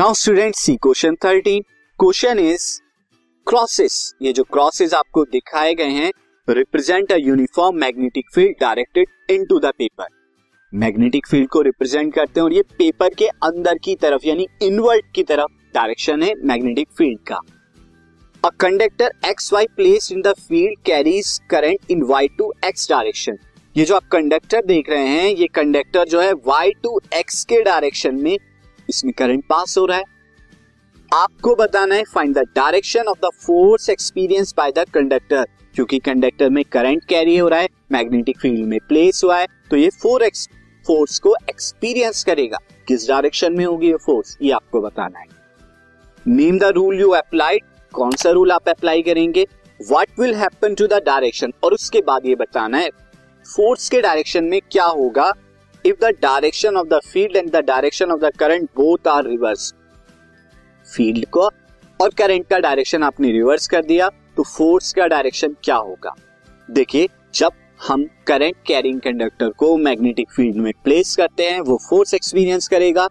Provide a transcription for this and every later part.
Now student see question thirteen question is crosses ये जो crosses आपको दिखाए गए हैं represent a uniform magnetic field directed into the paper magnetic field को रिप्रेजेंट करते हैं और ये पेपर के अंदर की तरफ़, यानी इनवर्ट की तरफ़ डायरेक्शन है मैग्नेटिक फ़ील्ड का. A conductor X Y place in the field carries current in Y to X direction ये जो आप कंडक्टर देख रहे हैं, ये कंडक्टर जो है वाई टू एक्स के डायरेक्शन में इसमें करंट पास हो रहा है। आपको बताना है find the direction of the force experience by the conductor क्योंकि कंडक्टर में करंट कैरी हो रहा है मैग्नेटिक फ़ील्ड में प्लेस हुआ है तो ये फोर एक्स फोर्स को एक्सपीरियंस करेगा। किस डायरेक्शन में होगी ये फोर्स ये आपको बताना है। Name the rule you applied कौन सा रूल आप अप्लाई करेंगे what will happen to the direction और उसके बाद ये बताना है फोर्स के डायरेक्शन में क्या होगा? If the direction of the field and the direction of the current both are reverse field को और करंट का डायरेक्शन आपने रिवर्स कर दिया तो फोर्स का डायरेक्शन क्या होगा देखिए जब हम करंट कैरिंग कंडक्टर को मैग्नेटिक फ़ील्ड में प्लेस करते हैं वो फोर्स एक्सपीरियंस करेगा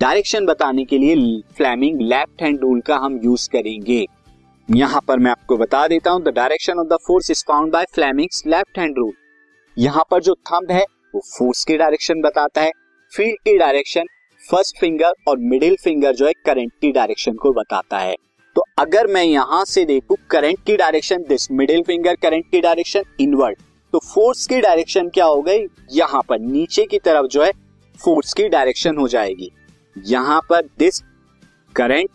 डायरेक्शन बताने के लिए फ्लैमिंग लेफ़्ट हैंड रूल का हम यूज़ करेंगे यहाँ पर मैं आपको बता देता हूँ the direction of the force is found by Fleming's left hand rule यहाँ पर जो थंब है वो फोर्स की डायरेक्शन बताता है फ़ील्ड की डायरेक्शन फ़र्स्ट फिंगर और मिडिल फिंगर जो है करंट की डायरेक्शन को बताता है। तो अगर मैं यहाँ से देखू करंट की direction this middle finger current की डायरेक्शन इनवर्ट तो फोर्स की डायरेक्शन क्या हो गई? यहाँ पर नीचे की तरफ़ जो है फोर्स की डायरेक्शन हो जाएगी। यहाँ पर दिस करंट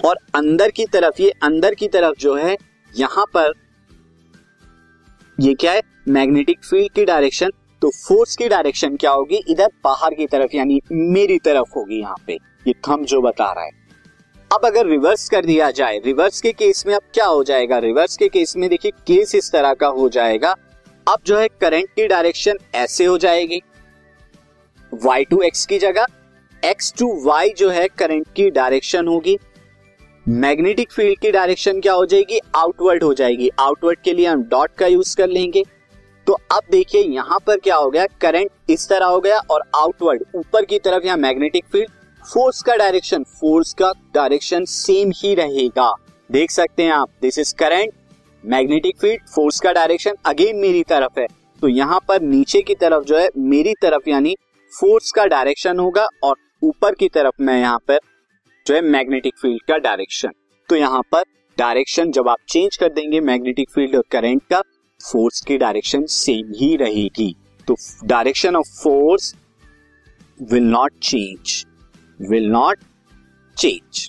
और अंदर की तरफ़, ये अंदर की तरफ़ जो है, यहाँ पर ये क्या है? मैग्नेटिक फ़ील्ड की डायरेक्शन तो फोर्स की डायरेक्शन क्या होगी? इधर बाहर की तरफ़, यानी मेरी तरफ़ होगी यहाँ पे। ये थम जो बता रहा है। अब अगर रिवर्स कर दिया जाए रिवर्स के केस में अब क्या हो जाएगा? रिवर्स के केस में देखिए केस इस तरह का हो जाएगा। अब जो है करंट की डायरेक्शन ऐसे हो जाएगी। Y टू एक्स की जगह, x टू y जो है करंट की डायरेक्शन होगी। मैग्नेटिक फ़ील्ड की डायरेक्शन क्या हो जाएगी? आउटवर्ड हो जाएगी। आउटवर्ड के लिए हम डॉट का यूज़ कर लेंगे। तो अब देखिए, यहाँ पर क्या हो गया? करंट इस तरह हो गया और आउटवर्ड ऊपर की तरफ़ यहाँ मैग्नेटिक फ़ील्ड। फोर्स का डायरेक्शन, फोर्स का डायरेक्शन सेम ही रहेगा। देख सकते हैं आप this is current magnetic field, force का डायरेक्शन अगेन मेरी तरफ़ है। तो यहाँ पर नीचे की तरफ़ जो है, मेरी तरफ़ यानी फोर्स का डायरेक्शन होगा और ऊपर की तरफ़ मैं यहाँ पर जो है मैग्नेटिक फ़ील्ड का डायरेक्शन तो यहाँ पर डायरेक्शन जब आप चेंज कर देंगे मैग्नेटिक फ़ील्ड और करंट का फोर्स की डायरेक्शन सेम ही रहेगी. तो direction of force will not change will not change